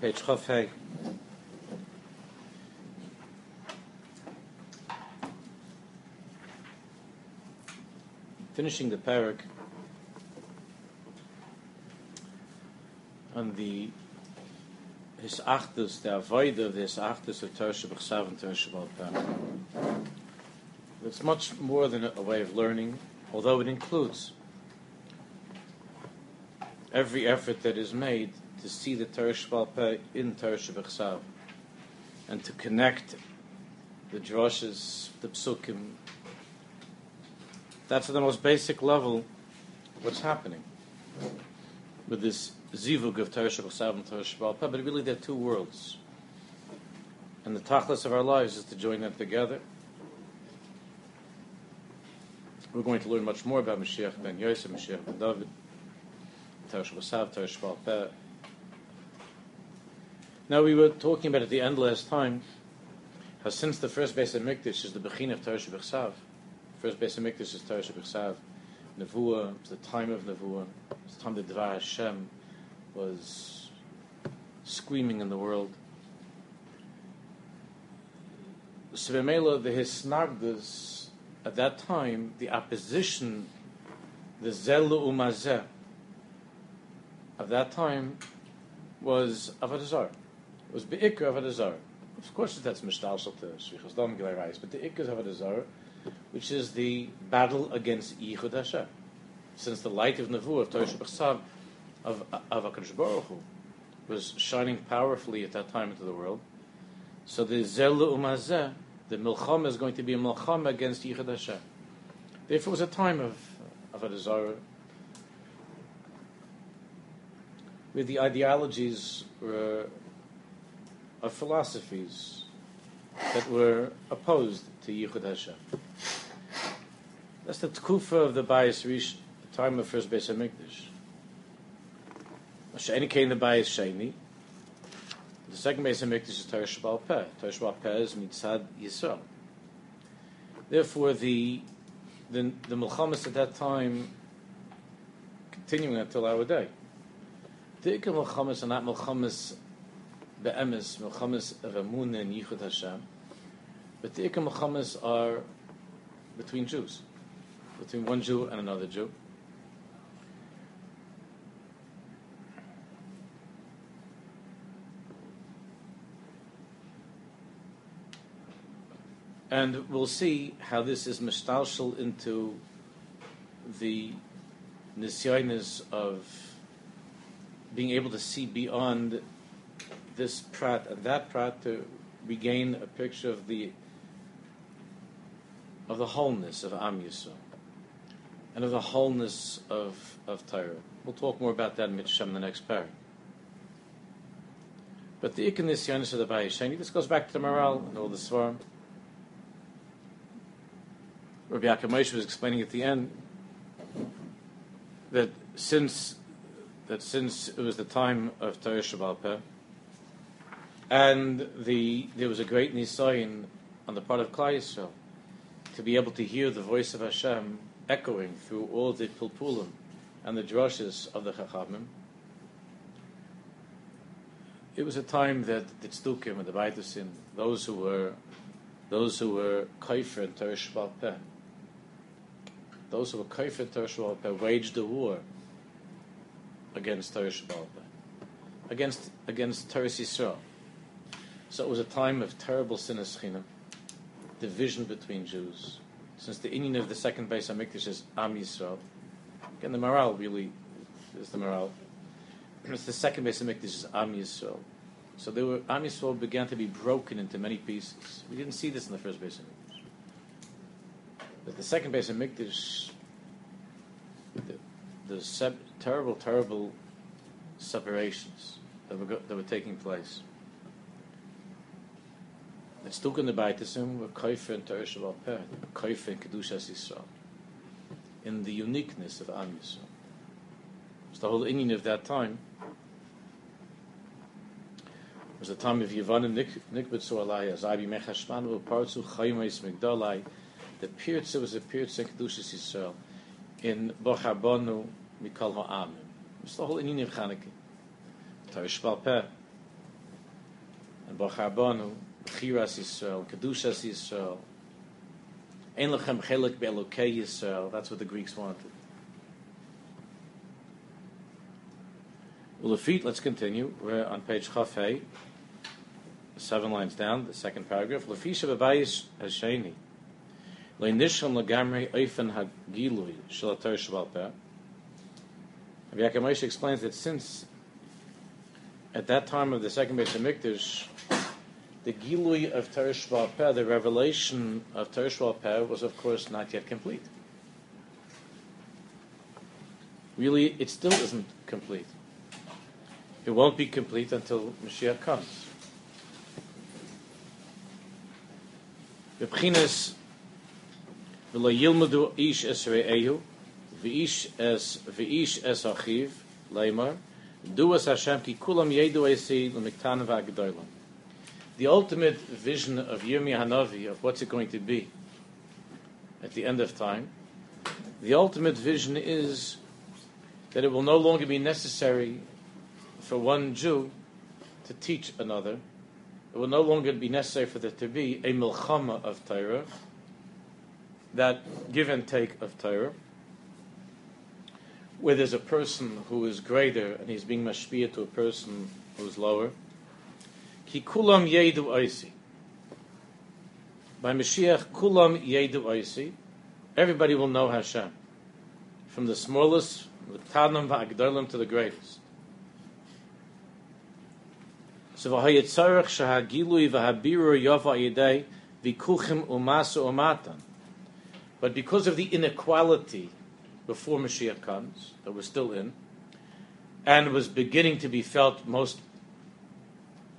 page Chaf Hey. Finishing the parak on the his achtus, the avoid of his achtus of Torah Shabbat and Torah Shabbat It's much more than a way of learning, although it includes every effort that is made to see the Shabbat in Torah Shabbat and to connect the droshes, the psukim. That's at the most basic level what's happening with this zivug of Torah Shabbat and Shabbat, but really they're two worlds. And the tachlis of our lives is to join them together. We're going to learn much more about Mashiach ben Yosef, Mashiach ben David, Torah Shabbat, Torah Shabbat. Now we were talking about at the end last time how since the first base of Mikdash is the Bechin of Torah Shabbat, first base of Mikdash is Torah Shabbat, Nevuah, the time of Nevuah, it's the time that Dvar Hashem was screaming in the world. Svemela, the Hisnagdas, at that time, the opposition, the Zelu Umazeh, of that time was Avodah It was Be'ikr Avodah Of course, that's Mishtalshal to Shvichas Dom Gilei but the Ikr is Avodah which is the battle against Yichud Hashem. Since the light of Nevuah, of Torah Shabbat of, of HaKadosh Baruch was shining powerfully at that time into the world, so the Zelu Umazeh, the Milcham is going to be a Milcham against Yichud Hashem. Therefore, it was a time of, of a desire where the ideologies uh, of philosophies that were opposed to Yichud Hashem. That's the tkufa of the Bayis Rish, the time of first Beis Hamikdash. Sheni came the Bayis Sheni. The second Beis Hamikdash is Torah Shebal Peh. Torah Shebal Peh is Mitzad Yisrael. Therefore, the the, the Milchamas at that time continuing until our day. The Ikar Milchamas are not Milchamas Be'emes, Milchamas of and Yichud Hashem, but the Ikar Milchamas are between Jews between one Jew and another Jew. And we'll see how this is mishtalshal into the nisyonis of being able to see beyond this prat and that prat to regain a picture of the of the wholeness of Am Yisrael and of the wholeness of, of Torah. We'll talk more about that in Mitzvah in the next parak. But the Ikanis Yanis of the Bayishani, this goes back to the Maharal and all the Svarim. Rabbi Yaakov was explaining at the end that since that since it was the time of Torah Shabbat and the there was a great nisayin on the part of Klal Yisrael to be able to hear the voice of Hashem echoing through all the pulpulim and the drushes of the Chachamim. It was a time that the tzdukim and the baitusin, those who were, those who were kaifer and Peh, those who were kaifer and Peh waged a war against Peh, against against Torah Yisrael. So it was a time of terrible sinas division between Jews, since the Indian of the second base Hamikdash is Am Yisrael, again the Maharal really is the Maharal. It's the second base Hamikdash is Am Yisrael. So they were, Am Yisrael began to be broken into many pieces. We didn't see this in the first base Hamikdash. But the second base Hamikdash, the, the sep- terrible, terrible separations that were, go- that were taking place. It's still to buy to some Kaifer and Torah Shebal Peh, Kaifer and Kedushas Yisrael, in the uniqueness of Am Yisrael. It's the whole Indian of that time. It was the time of Yavanim Nikbetzu Alai, Azabi Mechashman, Parzu Chaymais Migdalai. The Pirtze was a Pirtze and Kedushas Yisrael in Bochabonu Mikal Ha'amim. It's the whole Indian of Chanukah. Torah Shebal Peh. and Bacharbanu, Chiras Yisrael, Kedushas Yisrael, Ein Lechem Chelik Be'elokei Yisrael, that's what the Greeks wanted. Ulafit, let's continue. We're on page Chafei, seven lines down, the second paragraph. Lafisha Babayis Hasheni. Leinishon Lagamri Eifen Hagilui Shalatar Peh. Rabbi Yaakov explains that since at that time of the second Beis Hamikdash, the Gilui of Shebal Peh, the revelation of Shebal Peh, was of course not yet complete. Really, it still isn't complete. It won't be complete until Mashiach comes. V'lo ish es re'ehu v'ish es v'ish es achiv leimar Hashem ki kulam yedu esi l'miktan. The ultimate vision of Yirmiyah Hanavi, of what's it going to be at the end of time, the ultimate vision is that it will no longer be necessary for one Jew to teach another. It will no longer be necessary for there to be a milchama of Torah, that give and take of Torah, where there's a person who is greater and he's being mashpia to a person who's lower. Ki kulam oisi. By Mashiach, kulam yedu oisi. Everybody will know Hashem. From the smallest, the Tadnam va'agdalim to the greatest. So shahagilui v'habiru yova v'kuchim umasu umatan. But because of the inequality before Mashiach comes, that we're still in, and was beginning to be felt most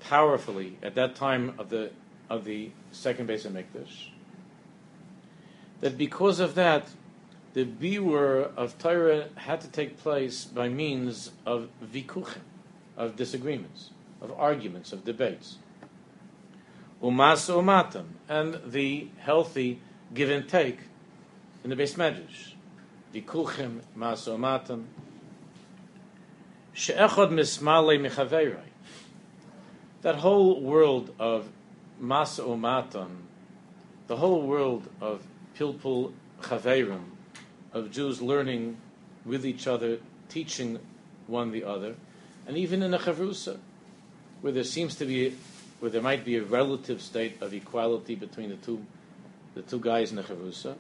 powerfully at that time of the of the second Beis Hamikdash, that because of that, the biur of Torah had to take place by means of vikuchim, of disagreements of arguments, of debates. Umas umatam, and the healthy give and take in the base medrash. Vikuchim, mas umatam. She'echad mismale michaverai. That whole world of mas umatam, the whole world of pilpul chaverim, of Jews learning with each other, teaching one the other, and even in a chavrusa, where there seems to be, where there might be a relative state of equality between the two, the two guys in the chavrusa.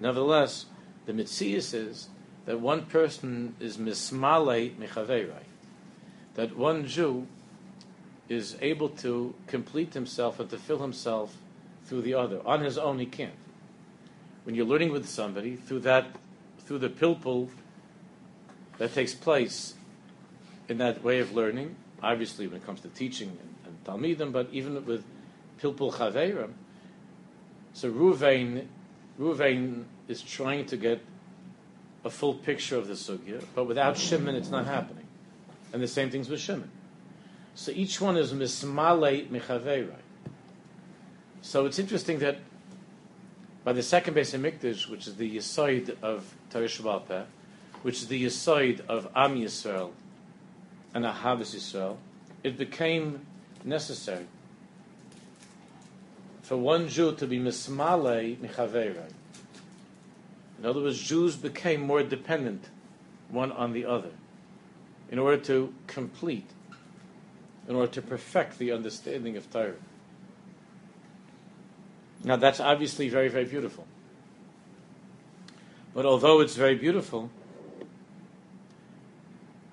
Nevertheless, the mitzias is that one person is mismale mechaverai, that one Jew is able to complete himself and to fill himself through the other. On his own, he can't. When you're learning with somebody, through that, through the pilpul that takes place in that way of learning, obviously when it comes to teaching and, and Talmidim, but even with Pilpul Chaverim. So Ruvain, Ruvain is trying to get a full picture of the sugya, but without Shimon, it's not happening. And the same things with Shimon. So each one is mismale mechaverai. So it's interesting that by the second Beis Mikdash, which is the Yisoid of Torah Shabbat, which is the Yisoid of Am Yisrael, and Ahavas Yisrael, it became necessary for one Jew to be mismale michaverai. In other words, Jews became more dependent one on the other in order to complete, in order to perfect the understanding of Torah. Now that's obviously very, very beautiful. But although it's very beautiful,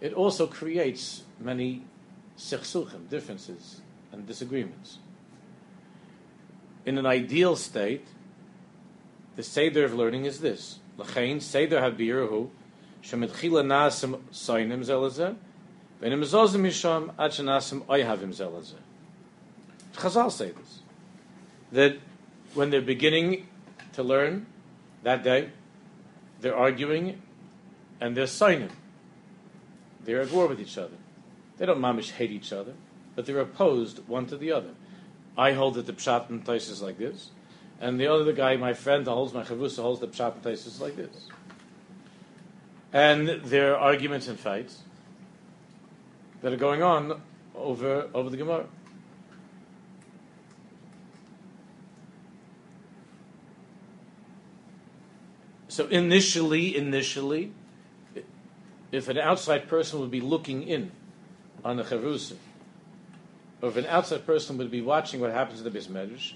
it also creates many sechsuchim, differences and disagreements. In an ideal state, the seder of learning is this: L'chein seder habirahu shemitchila nasim soinim zelazeh, Chazal say this that when they're beginning to learn that day, they're arguing and they're signing. They're at war with each other. They don't mamish hate each other, but they're opposed one to the other. I hold that the pshat and is like this, and the other guy, my friend, holds my chavusa holds the pshat and is like this. And there are arguments and fights that are going on over, over the Gemara. So initially, initially, if an outside person would be looking in on the Cherusim, or if an outside person would be watching what happens in the Bismedrash,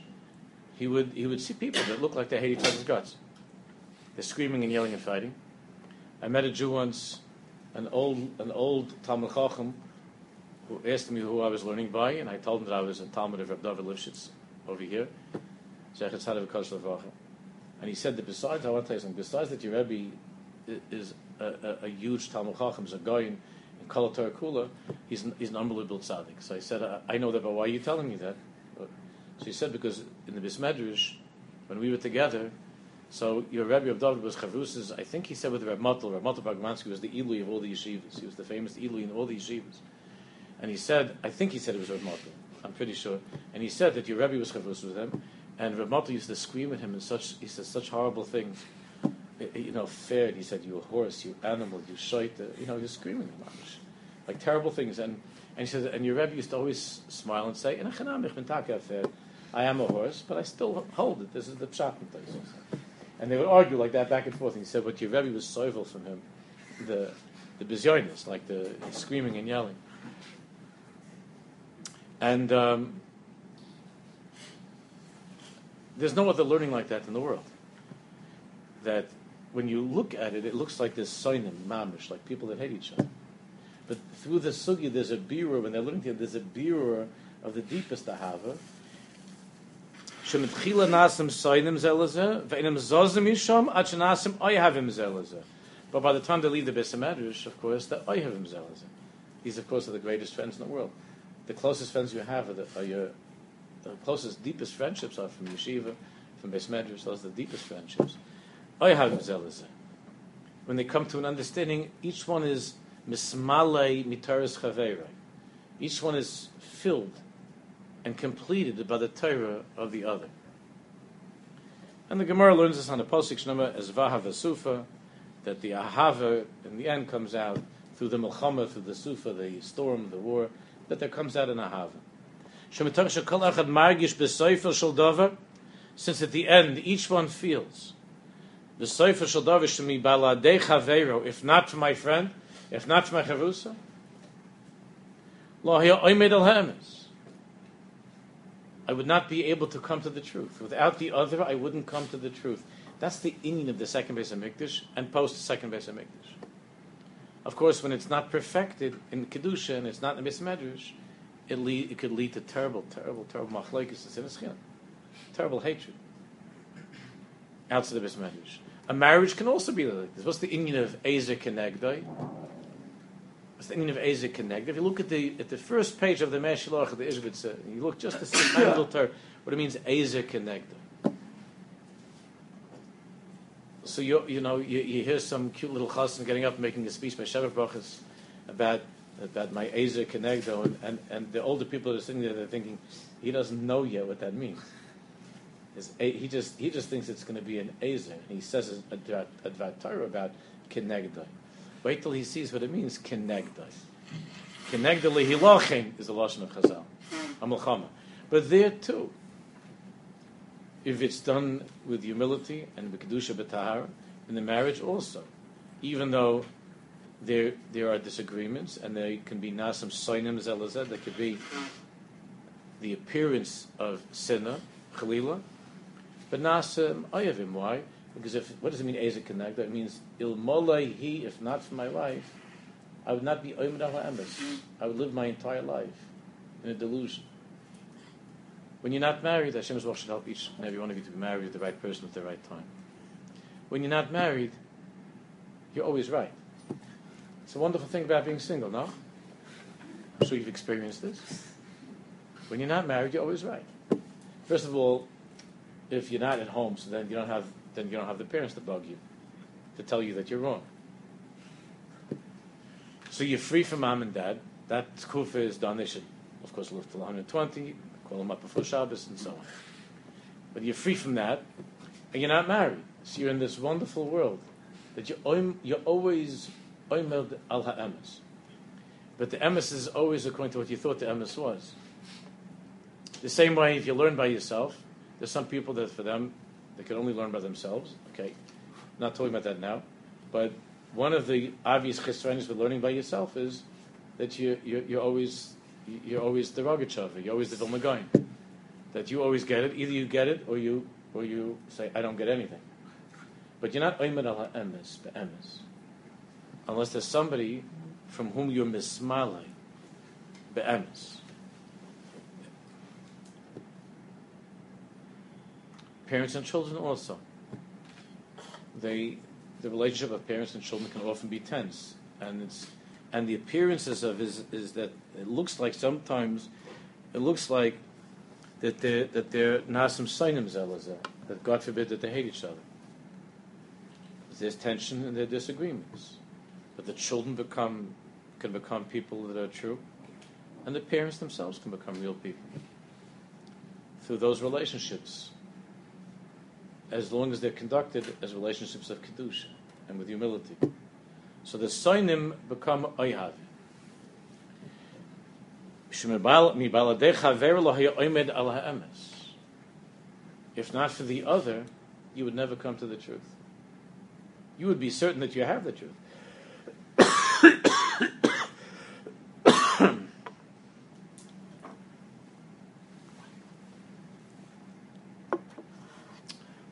he would, he would see people that look like they hate each other's guts. They're screaming and yelling and fighting. I met a Jew once, an old, an old Talmud Chacham, who asked me who I was learning by, and I told him that I was a Talmud of Reb David Lifshitz over here, and he said that besides, I want to tell you something. Besides that, your Rebbe is a, a, a huge Talmud Chacham, is a guy in, Kolatar Kula. He's an, he's an unbelievable tzaddik. So I said, I, I know that, but why are you telling me that? So he said because in the Bismedrash, when we were together, so your Rebbe of David was Chavrus's, I think he said with Reb Matel, Reb Matel Pogramansky was the Ilui of all the yeshivas. He was the famous Ilui in all the yeshivas. And he said, I think he said it was Reb Matel. I'm pretty sure. And he said that your Rebbe was Chavrus with him. And Reb Matel used to scream at him and such, he said such horrible things. Eh, eh, you know, fair. He said, you a horse, you animal, you shite. Eh, you know, was screaming at him. Like terrible things. And, and he said, and your Rebbe used to always smile and say, I am a horse, but I still hold it. This is the pshat. And they would argue like that back and forth. And he said, but your Rebbe was soivel from him, the the bizarreness, like the screaming and yelling. And um, there's no other learning like that in the world. That when you look at it, it looks like this soinim, mamish, like people that hate each other. But through the sugi, there's a birur, when they're learning together, there's a birur of the deepest ahava. But by the time they leave the Beis of course, the oyhavim zelazeh. These, of course, are the greatest friends in the world the closest friends you have are, the, are your the closest, deepest friendships are from yeshiva, from beis medrash. Those are the deepest friendships. Oh, when they come to an understanding, each one is mismalei mitaris chaveira. Each one is filled and completed by the Torah of the other. And the Gemara learns this on the posik number as vahava sufa, that the ahava in the end comes out through the melchama, through the sufa, the storm, the war that there comes out an Ahava. Since at the end each one feels if not for my friend, if not for my Chavusa. I would not be able to come to the truth. Without the other, I wouldn't come to the truth. That's the inning of the second base of Hamikdash and post second base of Hamikdash. Of course, when it's not perfected in kedusha and it's not in the Medrash, it, lead, it could lead to terrible, terrible, terrible machlokes and terrible hatred outside the Medrash. A marriage can also be like this. What's the inyan of Ezer Kenegdai? What's the meaning of Eze Connect. If you look at the at the first page of the Meshilach of the Ishvitz, you look just to see tiny little term, what it means Eze Connect. So you you know you, you hear some cute little chassan getting up and making a speech by Shabbat Brachas about about my Ezer Kenegdo, and, and, and the older people are sitting there, they're thinking, he doesn't know yet what that means. Eh, he just he just thinks it's going to be an Ezer. He says a, a Torah about Kenegdo. Wait till he sees what it means, kenegdai. Kenegda lehilachin is the lashon of Chazal, a But there too, if it's done with humility and with kedusha b'tahara, in the marriage also, even though there there are disagreements and there can be nasim soinim zelazed, there could be the appearance of sinner, chalila, but nasam ayavim. Why? Because if what does it mean Eza connect? It means ilmolai he, if not for my wife, I would not be emes. I would live my entire life in a delusion. When you're not married, Hashem is should help each and every one of you to be married with the right person at the right time. When you're not married, you're always right. It's a wonderful thing about being single, no? I'm sure you've experienced this. When you're not married, you're always right. First of all, if you're not at home, so then you don't have then you don't have the parents to bug you, to tell you that you're wrong. So you're free from mom and dad. That kufa is done. They should, of course, live till 120, up before Shabbos, and so on. But you're free from that, and you're not married. So you're in this wonderful world that you're, you're always oimed al ha'emes. But the emes is always according to what you thought the emes was. The same way, if you learn by yourself, there's some people that for them they can only learn by themselves. Okay, not talking about that now, but one of the obvious chesronis with learning by yourself is that you, you, you're always you're always the Rogachover, you're always the Vilna Gaon. That you always get it, either you get it or you or you say, I don't get anything. But you're not Oymed al emes be'emes. Unless there's somebody from whom you're mismalei be'emes. Parents and children also. They the relationship of parents and children can often be tense. And it's and the appearances of is is that it looks like sometimes it looks like that they're that they're nasim sainim zelazah, uh, that God forbid that they hate each other. There's tension and there are disagreements. But the children become can become people that are true, and the parents themselves can become real people through those relationships as long as they're conducted as relationships of kedusha and with humility. So the soinim become oyhav. If not for the other, you would never come to the truth. You would be certain that you have the truth.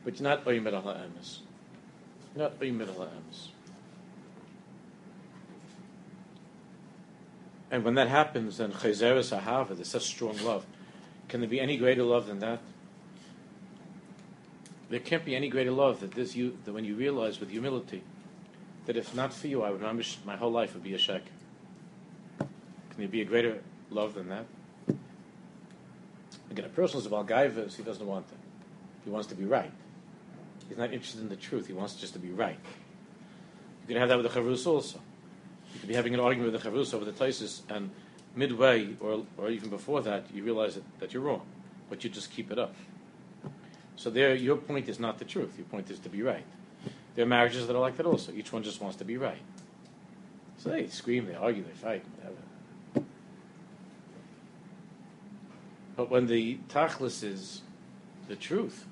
but you're not oimed al ha'emes. Not oimed al ha'emes. And when that happens, then chayzeres ahava, there's such strong love. Can there be any greater love than that? There can't be any greater love that this you that when you realize with humility that if not for you, I would my whole life would be a shek. Can there be a greater love than that? Again, a person is about gaivas, he doesn't want that. He wants to be right. He's not interested in the truth. He wants just to be right. You can have that with the chavrusa also. You could be having an argument with the chavrusa over the taisis, and midway, or, or even before that, you realize that, that you're wrong, but you just keep it up. So there, your point is not the truth. Your point is to be right. There are marriages that are like that also. Each one just wants to be right. So they scream, they argue, they fight, whatever. But when the tachlis is the truth,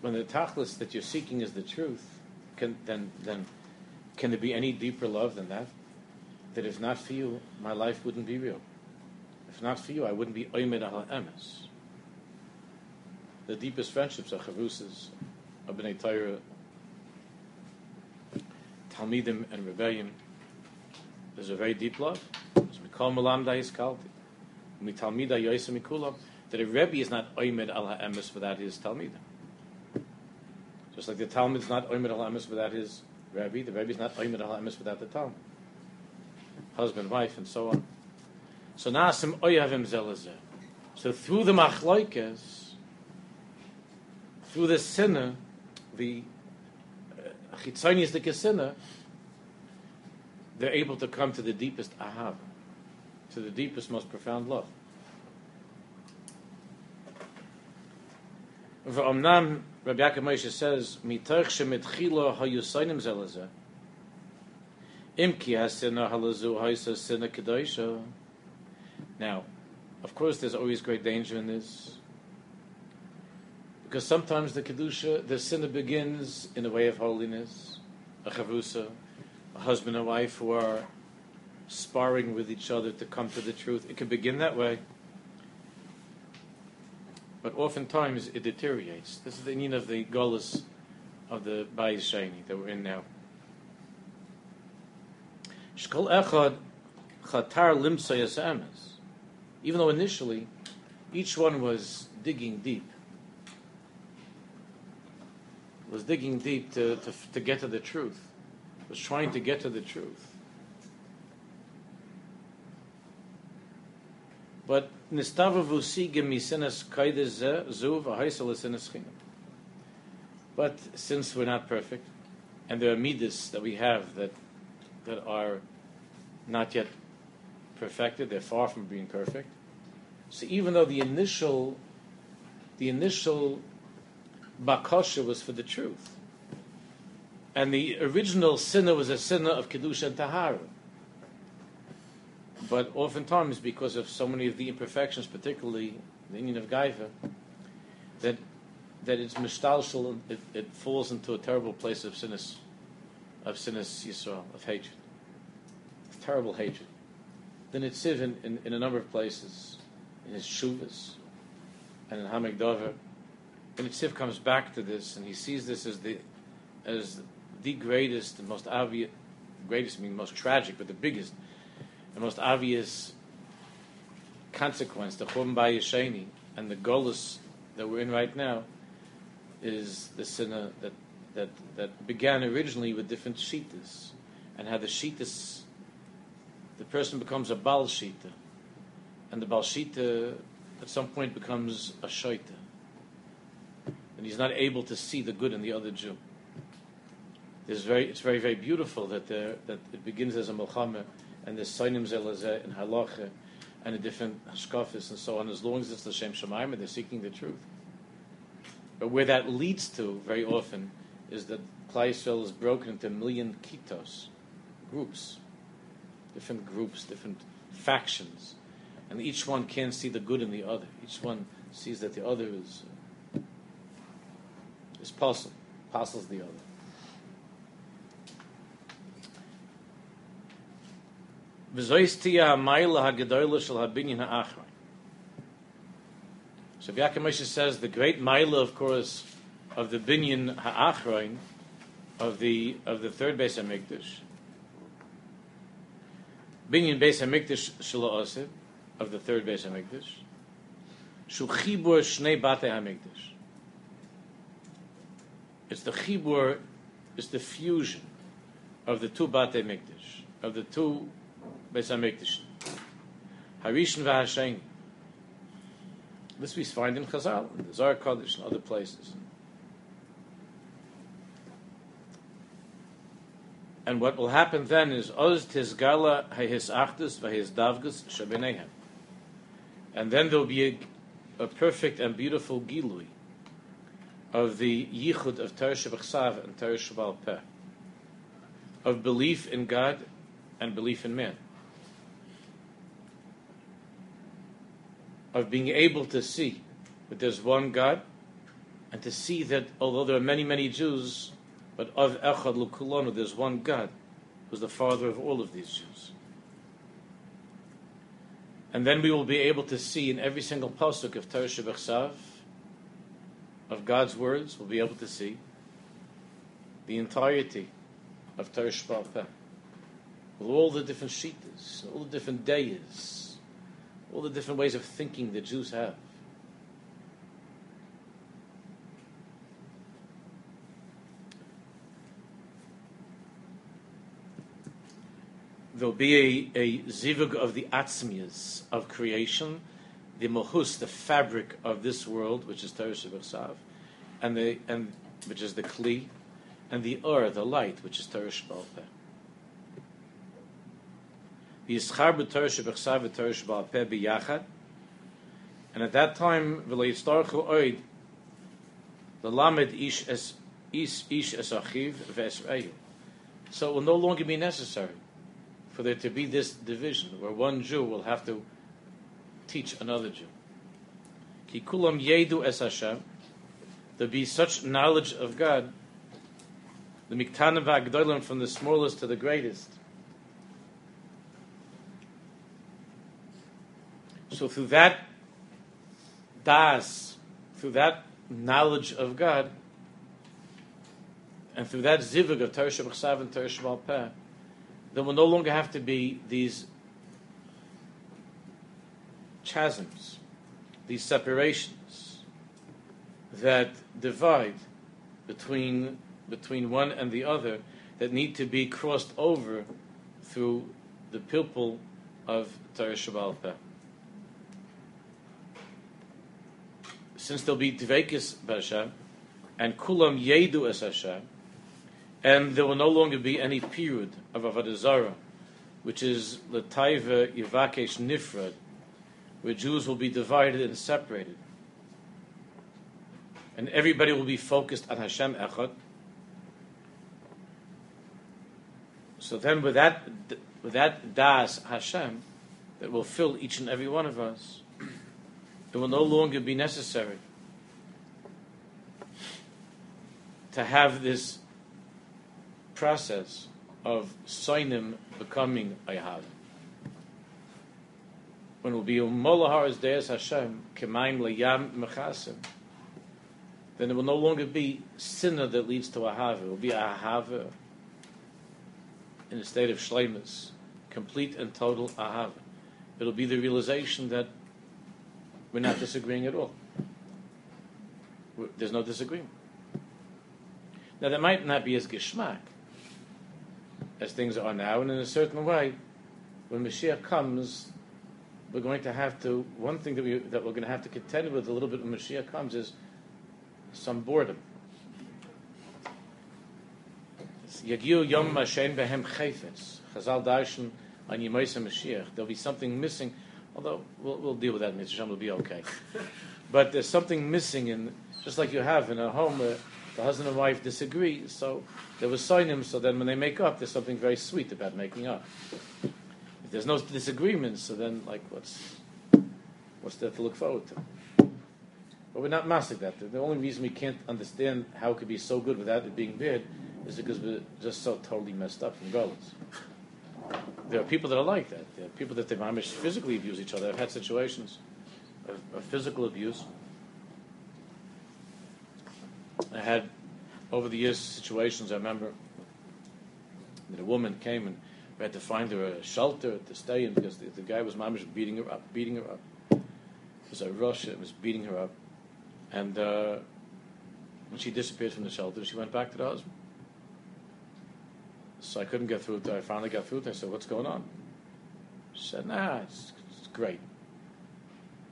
when the tachlis that you're seeking is the truth, can, then, then can there be any deeper love than that? That if not for you, my life wouldn't be real. If not for you, I wouldn't be oimed al emes. The deepest friendships are chavusas, of B'nai Torah, Talmidim and Rebellion. There's a very deep love. That a Rebbe is not oimed al ha'emes without his Talmidim. Just like the Talmud is not oimed al ha'emes without his Rebbe, the Rebbe is not Oymed al without the Talmud. Husband, wife, and so on. So Nasim Oyavim Zelazeh. So through the Machloikes, through the sinner, the uh, Chitzoni is the sinner, they're able to come to the deepest ahav, to the deepest, most profound love. V'omnam Rabbi Yaakov Moshe says, "Mitoch shemitchilo hayusaynim zelazeh." Imki hasina halazu haisa sina kedosha. Now, of course, there's always great danger in this, because sometimes the kedusha, the sinner begins in a way of holiness, a chavusa, a husband and wife who are sparring with each other to come to the truth. It can begin that way but oftentimes it deteriorates. This is the meaning of the gullus of the Bayis Shani that we're in now. Shkol echad chatar limsa Even though initially each one was digging deep, was digging deep to, to, to get to the truth, was trying to get to the truth. But But since we're not perfect, and there are midas that we have that that are not yet perfected, they're far from being perfect. So even though the initial the initial bakasha was for the truth, and the original sinner was a sinner of kedusha and tahara, but oftentimes, because of so many of the imperfections, particularly the union of Gaiva, that that it's mishtalshal, it, it falls into a terrible place of sinners, of sinners Yisrael, of hatred, terrible hatred. Then it's in, in, in a number of places, in his shuvas, and in Hamikdavar, and it's Itziv comes back to this, and he sees this as the as the greatest and most obvious, greatest I mean most tragic, but the biggest and most obvious consequence, the Chum Bayesheni, and the Golas that we're in right now, is the sinner that, that, that began originally with different shitas, and how the shitas, the person becomes a Baal Shita, and the Baal Shita at some point becomes a Shaita, and he's not able to see the good in the other Jew. It's very, it's very, very beautiful that there, that it begins as a Muhammad and the Sainim Zelazeh and Halacha and the different hashkafis and so on, as long as it's the Shem Shemaim and they're seeking the truth. But where that leads to very often is that Klai Yisrael is broken into a million kitos, groups, different groups, different factions, and each one can't see the good in the other. Each one sees that the other is is possible, apostles the other. So Yaakov Moshe says the great ma'ila, of course, of the binyan ha'achron, of the of the third base Hamikdash, binyan base Hamikdash shelo of the third base Hamikdash, shu chibur shnei bate Hamikdash. It's the chibur, it's the fusion of the two bate Hamikdash, of the two Beis Hamikdash. Harishan v'Hashem. This we find in Chazal, in the Zohar Kodesh, and other places. And what will happen then is Oz Tizgala Hehis Achdus Vahis Davgus Shabinehem. And then there'll be a, a, perfect and beautiful Gilui of the Yichud of Teresh B'chsav and Teresh Peh, of belief in God and belief in man. Of being able to see that there's one God, and to see that although there are many, many Jews, but of Echad Lukulonu, there's one God who's the father of all of these Jews. And then we will be able to see in every single pasuk of Torah Shebechsav, of God's words, we'll be able to see the entirety of Torah Shebechsav, with all the different shitas, all the different days, all the different ways of thinking the Jews have. There'll be a, a zivug of the atzmias of creation, the mohus, the fabric of this world, which is Torah and the and which is the kli, and the ur, the light, which is Torah Shabbat And at that time, the lamed ish es ish ish es achiv. So it will no longer be necessary for there to be this division where one Jew will have to teach another Jew. Ki kulam yedu es Hashem. There be such knowledge of God, the miktanim v'agdolim from the smallest to the greatest, So through that das, through that knowledge of God, and through that zivug of Torah Shabbat and Torah Shebal Peh, there will no longer have to be these chasms, these separations that divide between between one and the other that need to be crossed over through the pupil of Torah Shabbat since there'll be Dveikis Hashem, and Kulam Yedu Es Hashem, and there will no longer be any period of Avodah which is Lataiva Yivakesh Nifrad, where Jews will be divided and separated. And everybody will be focused on Hashem Echad. So then with that, with that Das Hashem, that will fill each and every one of us, it will no longer be necessary to have this process of Sainim becoming Ayhav. When it will be Umolahar Deus Hashem, Kemaim Layam Mechasim, then it will no longer be sinner that leads to Ahava. It will be Ahava in a state of Shleimus, complete and total Ahava. It'll be the realization that we're not disagreeing at all. There's no disagreement. Now, that might not be as geschmack as things are now, and in a certain way, when Mashiach comes, we're going to have to. One thing that we that we're going to have to contend with a little bit when Mashiach comes is some boredom. Yom. Chazal Darshan on Mashiach. There'll be something missing, although we'll, we'll deal with that. Mr. Shem will be okay. but there's something missing in, just like you have in a home where the husband and wife disagree. So there was signim. So then when they make up, there's something very sweet about making up. If there's no disagreement, so then like what's what's there to look forward to? But we're not massive that. The only reason we can't understand how it could be so good without it being bad is because we're just so totally messed up from goals. There are people that are like that. There are people that they physically abuse each other. I've had situations of, of physical abuse. I had over the years situations. I remember that a woman came and we had to find her a shelter to stay in because the, the guy was mamish beating her up, beating her up. It was a rush. It was beating her up, and uh, when she disappeared from the shelter, she went back to the husband. So I couldn't get through to I finally got through her. I said, What's going on? She said, Nah, it's, it's great.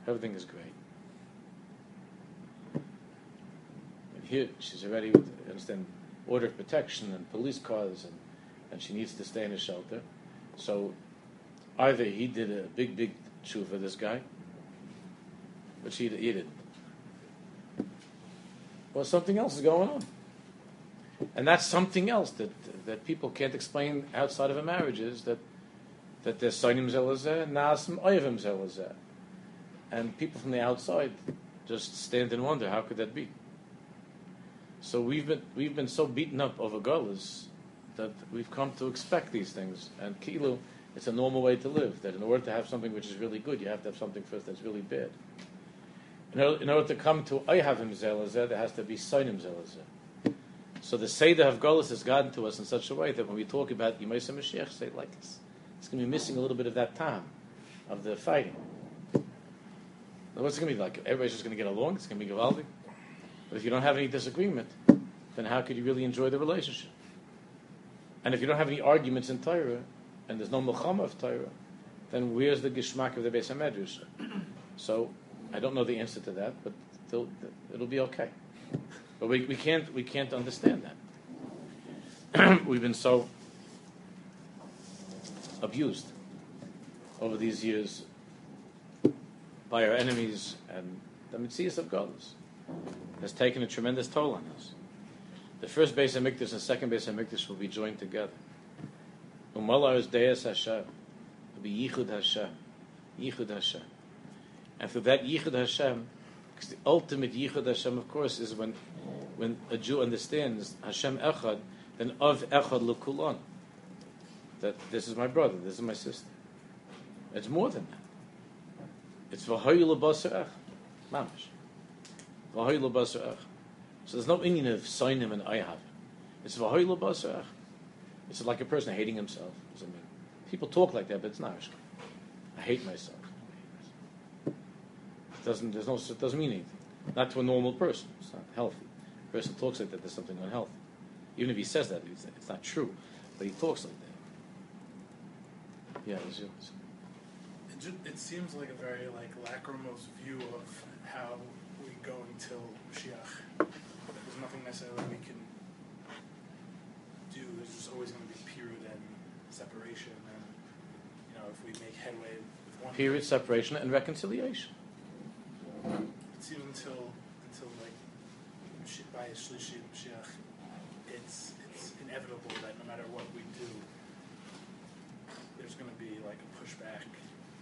Everything is great. And here she's already, understand, order of protection and police cars, and, and she needs to stay in a shelter. So either he did a big, big chew for this guy, but she he didn't. Well, something else is going on. And that's something else that that people can't explain outside of a marriage is that that there's sonim zelazeh and nasim oyevim zelazeh. And people from the outside just stand and wonder, how could that be? So we've been we've been so beaten up over gullahs that we've come to expect these things. And kilu, it's a normal way to live. That in order to have something which is really good, you have to have something first that's really bad. In order, in order to come to oyhavim zelazeh, there has to be sonim zelazeh. So the Seder of Golis has gotten to us in such a way that when we talk about Yemaisa Mashiach, say like it's, it's going to be missing a little bit of that time, of the fighting. What's it going to be like? Everybody's just going to get along. It's going to be gewaldig. But if you don't have any disagreement, then how could you really enjoy the relationship? And if you don't have any arguments in Torah, and there's no milchama of Torah, then where's the gishmak of the Beis Hamedrash? So I don't know the answer to that, but it'll be okay. But we, we can't we can't understand that. We've been so abused over these years by our enemies, and the Mitzvahs of God has taken a tremendous toll on us. The first Beis Hamikdash and second Beis Hamikdash will be joined together. Umalar is Deus Hashem. It'll be Yichud Hashem. Yichud Hashem. And through that Yichud Hashem, because the ultimate Yichud Hashem, of course, is when when a Jew understands Hashem Echad, then of Echad Lukulon. That this is my brother, this is my sister. It's more than that. It's V'hoy L'basar Ech. Mamash. V'hoy L'basar Ech. So there's no Indian of Sainim and Ayhav. It's V'hoy L'basar Ech. It's like a person hating himself. I mean, people talk like that, but it's not. I hate myself. It doesn't, there's no, it doesn't mean anything. Not to a normal person. It's not healthy A person talks like that, there's something unhealthy. Even if he says that, it's not true, but he talks like that. Yeah, it's yours. It, just, it seems like a very like lachrymose view of how we go until Mashiach. There's nothing necessarily we can do. There's just always going to be period and separation, and you know if we make headway with one period, separation, and reconciliation. Seems until by Shlishi Mashiach, uh, it's it's inevitable that no matter what we do, there's going to be like a pushback.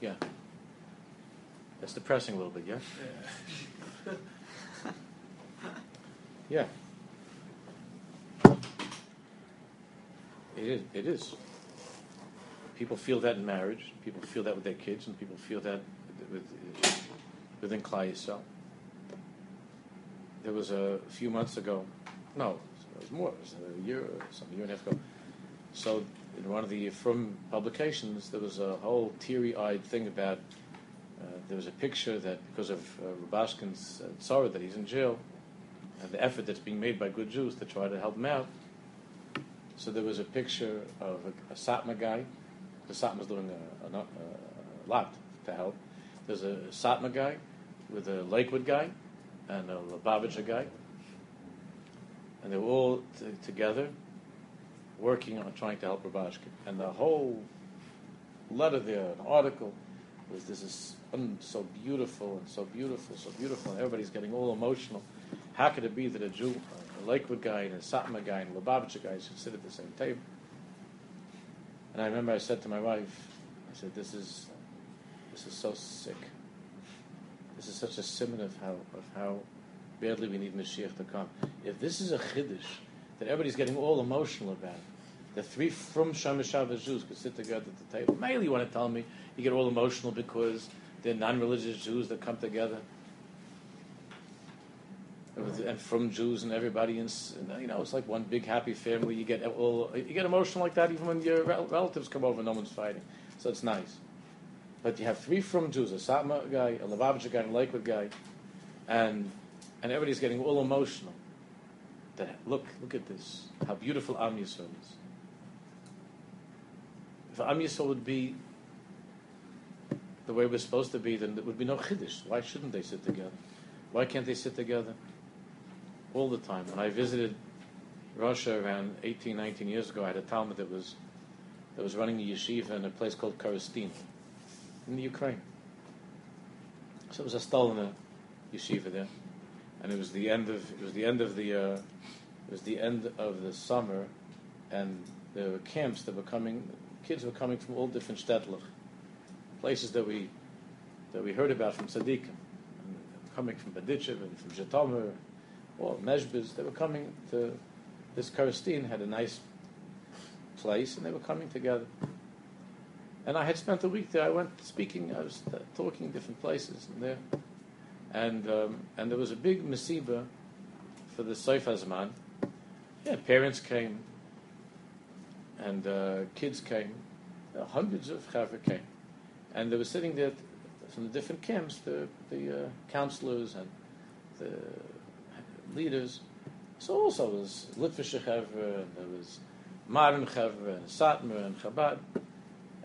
Yeah. That's depressing a little bit, yeah? Yeah. yeah. It is. It is. People feel that in marriage. People feel that with their kids, and people feel that with, within Klal Yisrael. There was a few months ago. No, it was more. It was a year, some year and a half ago. So in one of the from publications, there was a whole teary-eyed thing about. Uh, there was a picture that because of uh, Rubashkin's uh, sorrow that he's in jail, and the effort that's being made by good Jews to try to help him out. So there was a picture of a, a Satmar guy. The Satmar is doing a, a, a, lot to help. There's a Satmar guy with a Lakewood guy and um, a Lubavitcher guy. And they were all t- together working on trying to help Rubashkin. And the whole letter there, an article, was this is un, so beautiful and so beautiful, so beautiful, and everybody's getting all emotional. How could it be that a Jew, a Lakewood guy, and a Satmar guy, and a Lubavitcher guy should sit at the same table? And I remember I said to my wife, I said, "This is, this is so sick. This is such a simon of how of how badly we need Mashiach to come. If this is a chiddush that everybody's getting all emotional about, the three from Shamashava Jews could sit together at the table. Maybe you want to tell me you get all emotional because they're non-religious Jews that come together and from Jews and everybody, and you know, it's like one big happy family. You get all you get emotional like that even when your relatives come over. And no one's fighting, so it's nice. But you have three from Jews: a Satmar guy, a Lubavitcher guy, and a Lakewood guy, and and everybody's getting all emotional. That look, look at this, how beautiful Am Yisrael is. If Am Yisrael would be the way we're supposed to be, then there would be no chiddush. Why shouldn't they sit together? Why can't they sit together? all the time. When I visited Russia around 18, 19 years ago, I had a Talmud that was that was running a yeshiva in a place called Korosten in the Ukraine. So it was a Stalin yeshiva there, and it was the end of it was the end of the uh, it was the end of the summer, and there were camps that were coming. Kids were coming from all different shtetl, places that we that we heard about from Tzaddikim, coming from Badichev and from Zhytomyr well, Meshbez, they were coming to this Korosten had a nice place, and they were coming together. And I had spent a week there. I went speaking. I was talking different places and there, and um, and there was a big masiba for the Seif Azman. Yeah, parents came, and uh, kids came. Uh, hundreds of chavre came, and they were sitting there from the different camps, the the uh, counselors and the leaders. So also was Litvish Chevra, and there was Maran Chevra, and Satmar, and Chabad,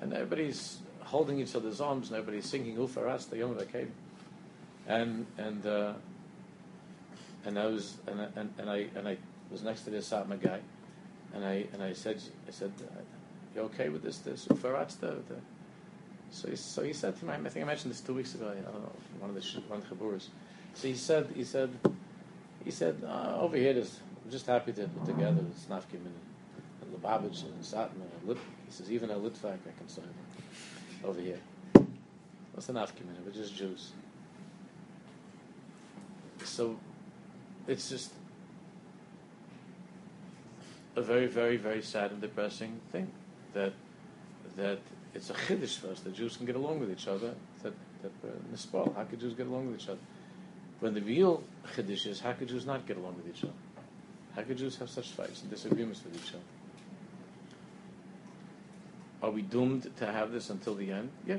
and everybody's holding each other's arms, everybody's singing Ufaras, the Yom Vakeim. And, and, uh, and I was, and, and, and I, and I was next to this Satmar guy, and I, and I said, I said, you okay with this, this Ufaras, the, the, so he, so he said to me, I think I mentioned this two weeks ago, I don't know, one of the, one of the. So he said, he said, he said, uh, over here, there's, I'm just happy to put together with Snafkim and, and Lubavitch and Satmar and Lit. He says, even a Litvak I can sign over here. What's an Afkim We're just Jews. So it's just a very, very, very sad and depressing thing that that it's a chiddush for us that Jews can get along with each other. That that uh, how could Jews get along with each other? When the real chiddush is, how could Jews not get along with each other? How could Jews have such fights and disagreements with each other? Are we doomed to have this until the end? Yeah.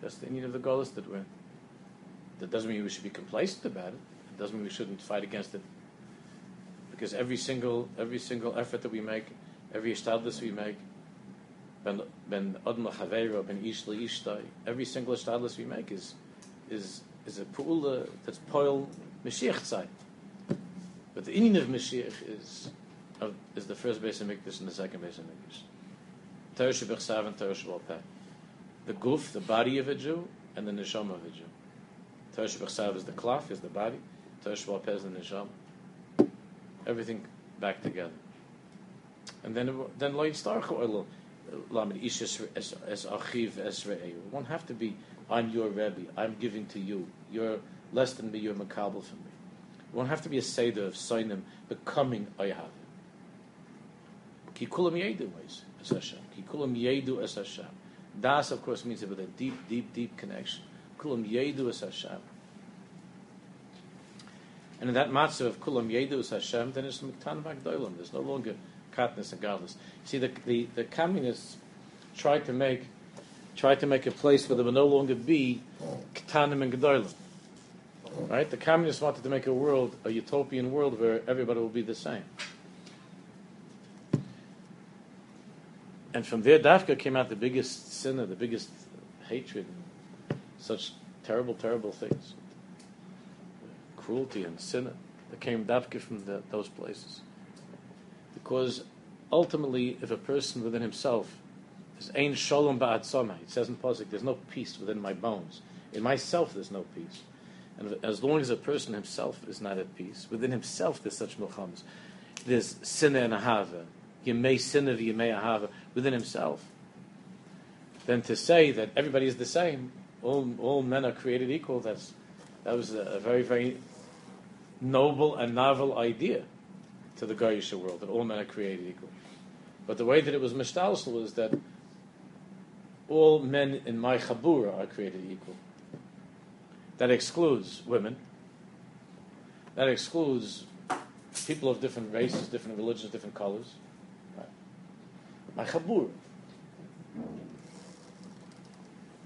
That's the need of the Golas that we're. That doesn't mean we should be complacent about it. It doesn't mean we shouldn't fight against it. Because every single every single effort that we make, every ishtadlis we make, ben ben adma chaveira, ben ish ishtai, every single ishtadlis we make is is is a pu'ula that's poil Mashiach side. But the inyan of Mashiach is of, is the first base of Mikdash and the second base of Mikdash. Torah Shebechsav and Torah Peh. The guf, the body of a Jew, and the neshama of a Jew. Torah Shebechsav is the klaf, is the body. Torah Peh is the neshama. Everything back together. And then then lo yistarchu oil lamed ish es achiv es It won't have to be I'm your Rebbe, I'm giving to you. You're less than me, you're makabel for me. It won't have to be a seder of Sainim becoming Ayahav. Ki kulam yedu es Hashem. Ki kulam yedu es Hashem. Das, of course, means it with a deep, deep, deep connection. Kulam yedu es Hashem. And in that matzah of kulam yedu es Hashem, then it's miktan v'agdoilam. There's no longer katness and godless. See, the, the, the communists tried to make tried to make a place where there will no longer be ketanim and gedolim. Right? The communists wanted to make a world, a utopian world where everybody will be the same. And from there, Dafka came out the biggest sinner, the biggest hatred, such terrible, terrible things. Cruelty and sin that came Dafka from the, those places. Because ultimately, if a person within himself is ein shalom ba'atzoma, it says in Pasuk, there's no peace within my bones. In myself, there's no peace. And as long as a person himself is not at peace, within himself there's such milchams. There's sinna and ahava, yemei sinna yemei ahava, within himself. than to say that everybody is the same, all, all men are created equal, that's, that was a, very, very noble and novel idea to the Gaisha world, that all men are created equal. But the way that it was mishtalsel was that all men in my chabura are created equal. That excludes women. That excludes people of different races, different religions, different colors. My chabura.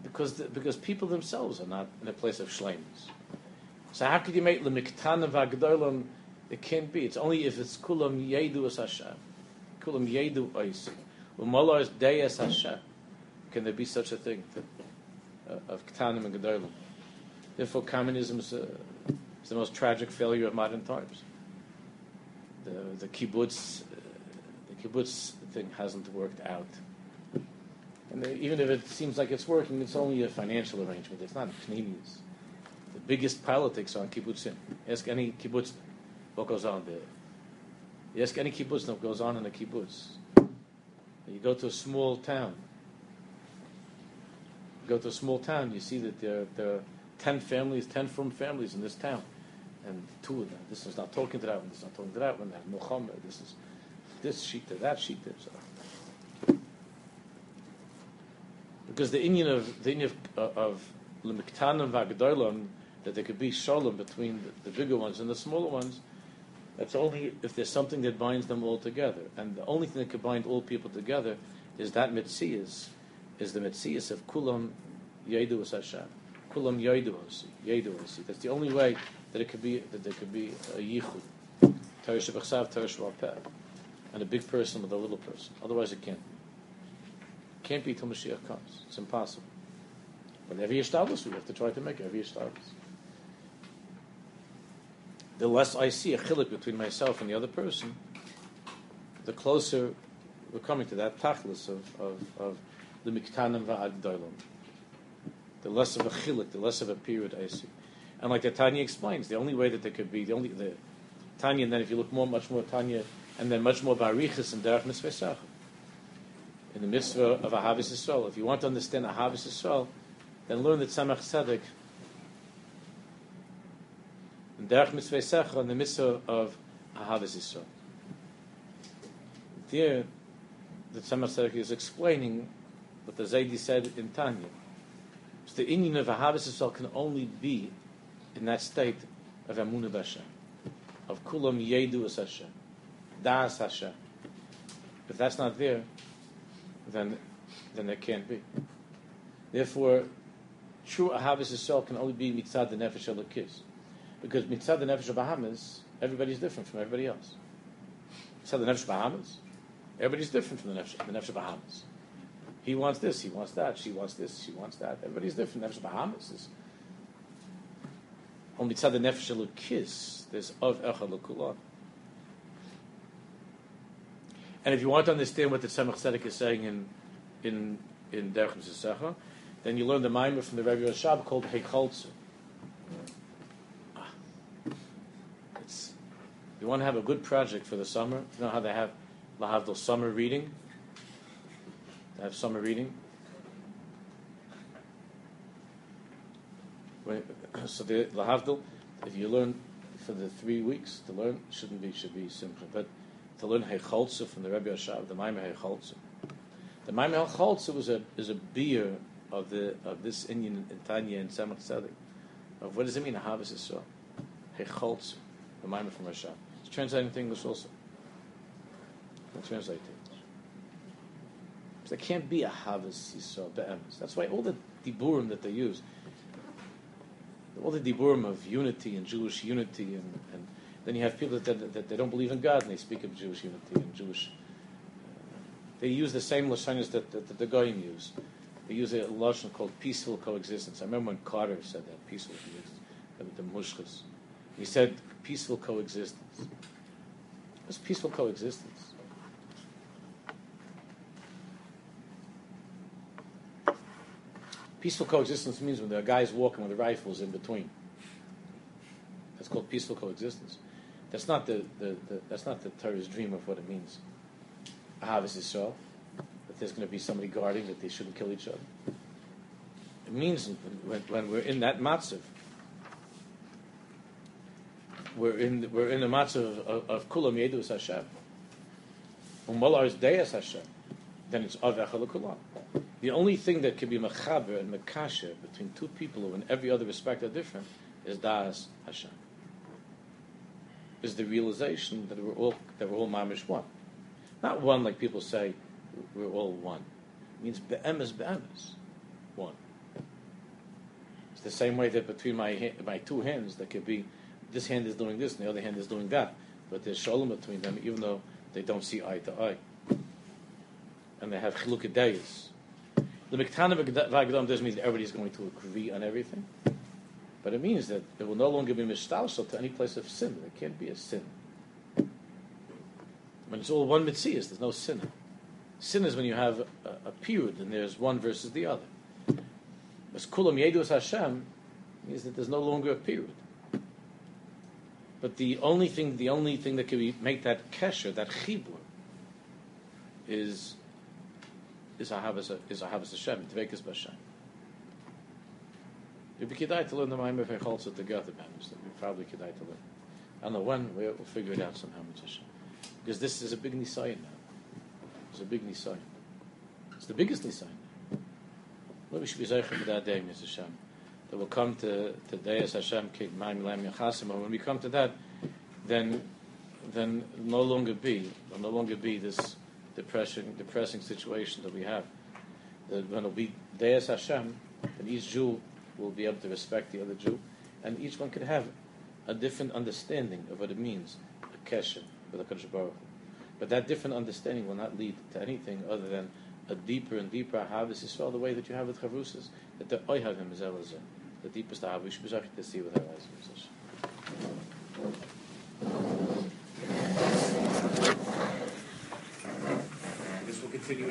Because, the, because people themselves are not in a place of shlemus. So how could you make lemiktan v'agdolam? It can't be. It's only if it's kulam yedu as Hashem. Kulam yedu oisi. Umalar is deyas Hashem. Can there be such a thing uh, of ktanim and gedolim? Therefore, communism is, uh, is, the most tragic failure of modern times. The, the kibbutz, uh, the kibbutz thing hasn't worked out. And they, even if it seems like it's working, it's only a financial arrangement. It's not a. The biggest politics on kibbutzim. Ask any kibbutz what goes on there. You ask any kibbutz what goes on in a kibbutz. You go to a small town. You go to a small town, you see that there, there are ten families, ten from families in this town. And two of them, this is not talking to that one, this is not talking to that one, that Muhammad, this is this sheet to that there. So. Because the Indian of the Indian of, of Lemiktanim Vagdoilon, that there could be shalom between the, the, bigger ones and the smaller ones, that's only if there's something that binds them all together. And the only thing that could bind all people together is that mitzias, is the mitzias of kulam yedu Hashem. Kulam yedu yedu That's the only way that it could be that there could be a yichud, teresh teresh and a big person with a little person. Otherwise, it can't be. It can't be till Mashiach comes. It's impossible. But every yishtalis, we have to try to make every yishtalis. The less I see a chilik between myself and the other person, the closer we're coming to that tachlis of, of, of the miktanim va'agdolim. The less of a chilik, the less of a period I see. And like the Tanya explains, the only way that there could be, the only, the Tanya, and then if you look more, much more Tanya, and then much more Barichas and Derech Mitzvah in the mitzvah of Ahavis Yisrael. If you want to understand Ahavis Yisrael, then learn the Tzemach Tzedek in Derech Mitzvah in the mitzvah of Ahavis Yisrael. There, the Tzemach Tzedek is explaining what the Zaidi said in Tanya. So the Indian of Ahavis Yisrael can only be in that state of Hashem, of Kulam Yedu as Hashem, Das Hashem. If that's not there, then then there can't be. Therefore, true Ahavis Yisrael can only be mitzad the nefesh kiss, because mitzad the nefesh Bahamas, everybody's different from everybody else. Mitzad the nefesh Bahamas, everybody's different from the nefesh, the nefesh Bahamas. He wants this, he wants that, she wants this, she wants that. Everybody's different. Nefesh Bahamas is on mitzad the nefesh kiss. There's of echad. And if you want to understand what the Tzemach Tzedek is saying in in in Derech Mitzvah, then you learn the mimer from the Rebbe Rashab called Heicholzu. Ah. It's you want to have a good project for the summer. You know how they have lahavdil summer reading. They have summer reading. So the lahavdil, if you learn for the three weeks to learn, shouldn't be should be simple, but to learn Hecholza from the Rebbe Rashab, the Maimer Hecholza. The Maimer Hecholza was a is a beer of the of this Indian in Tanya and Tzemach Tzedek. Of what does it mean? Ahavas Yisrael. Hecholza, the Maimer from Rashab. It's translated into English also. It's translated. There can't be a Havas Yisrael be'emes. That's why all the diburim that they use, all the diburim of unity and Jewish unity, and, and then you have people that, that, that they don't believe in God and they speak of Jewish unity and Jewish. Uh, they use the same lashonis that, that, that the goyim use. They use a lashon called peaceful coexistence. I remember when Carter said that peaceful coexistence, the mushkas. He said peaceful coexistence. What's peaceful coexistence? Peaceful coexistence means when there are guys walking with rifles in between. That's called peaceful coexistence. That's not the, the, the that's not the Torah's dream of what it means. Ahavas Yisrael, that there's going to be somebody guarding that they shouldn't kill each other. It means when, when we're in that matzav, we're in we're in the matzav of, of kulam yedus Hashem. Umalar is deyas Hashem. Then it's kulam. The only thing that can be mechaber and mekasher between two people who in every other respect are different is das Hashem. Is the realization that we're all that we're all mamish one. Not one like people say we're all one. It means be'emes be'emes. One. It's the same way that between my my two hands there could be this hand is doing this and the other hand is doing that. But there's shalom between them even though they don't see eye to eye. And they have chiluk the Vagdam doesn't mean that everybody's going to agree on everything. But it means that it will no longer be mishtalshal to any place of sin. There can't be a sin. When it's all one mitzias, there's no sin. Sin is when you have a, a period and there's one versus the other. But kulam yedus Hashem means that there's no longer a period. But the only thing, the only thing that can be, make that kesher, that chibur, is is Ahavas is Ahavas Hashem, Tvekas B'Hashem. It'd be kedai to learn the Ma'im of Echolza together, man. It'd probably kedai to learn. I don't know when, we'll, figure it out somehow, Hashem. Because this is a big Nisayan now. It's a big Nisayan. It's the biggest Nisayan. Well, we should be Zeichen for that day, Mr. Hashem. That we'll come to, to Deus Hashem, Kik Ma'im Lam Yachasim. When we come to that, then then no longer be, no longer be this depressing, depressing situation that we have. That when it'll be Deus Hashem, then each Jew will be able to respect the other Jew, and each one could have a different understanding of what it means, a kesher with a Baruch. But that different understanding will not lead to anything other than a deeper and deeper Ahavas Yisrael, the way that you have with Chavrusas, that the Oyhavim is Elazar, the deepest Ahav. We should be to see with our eyes. This will continue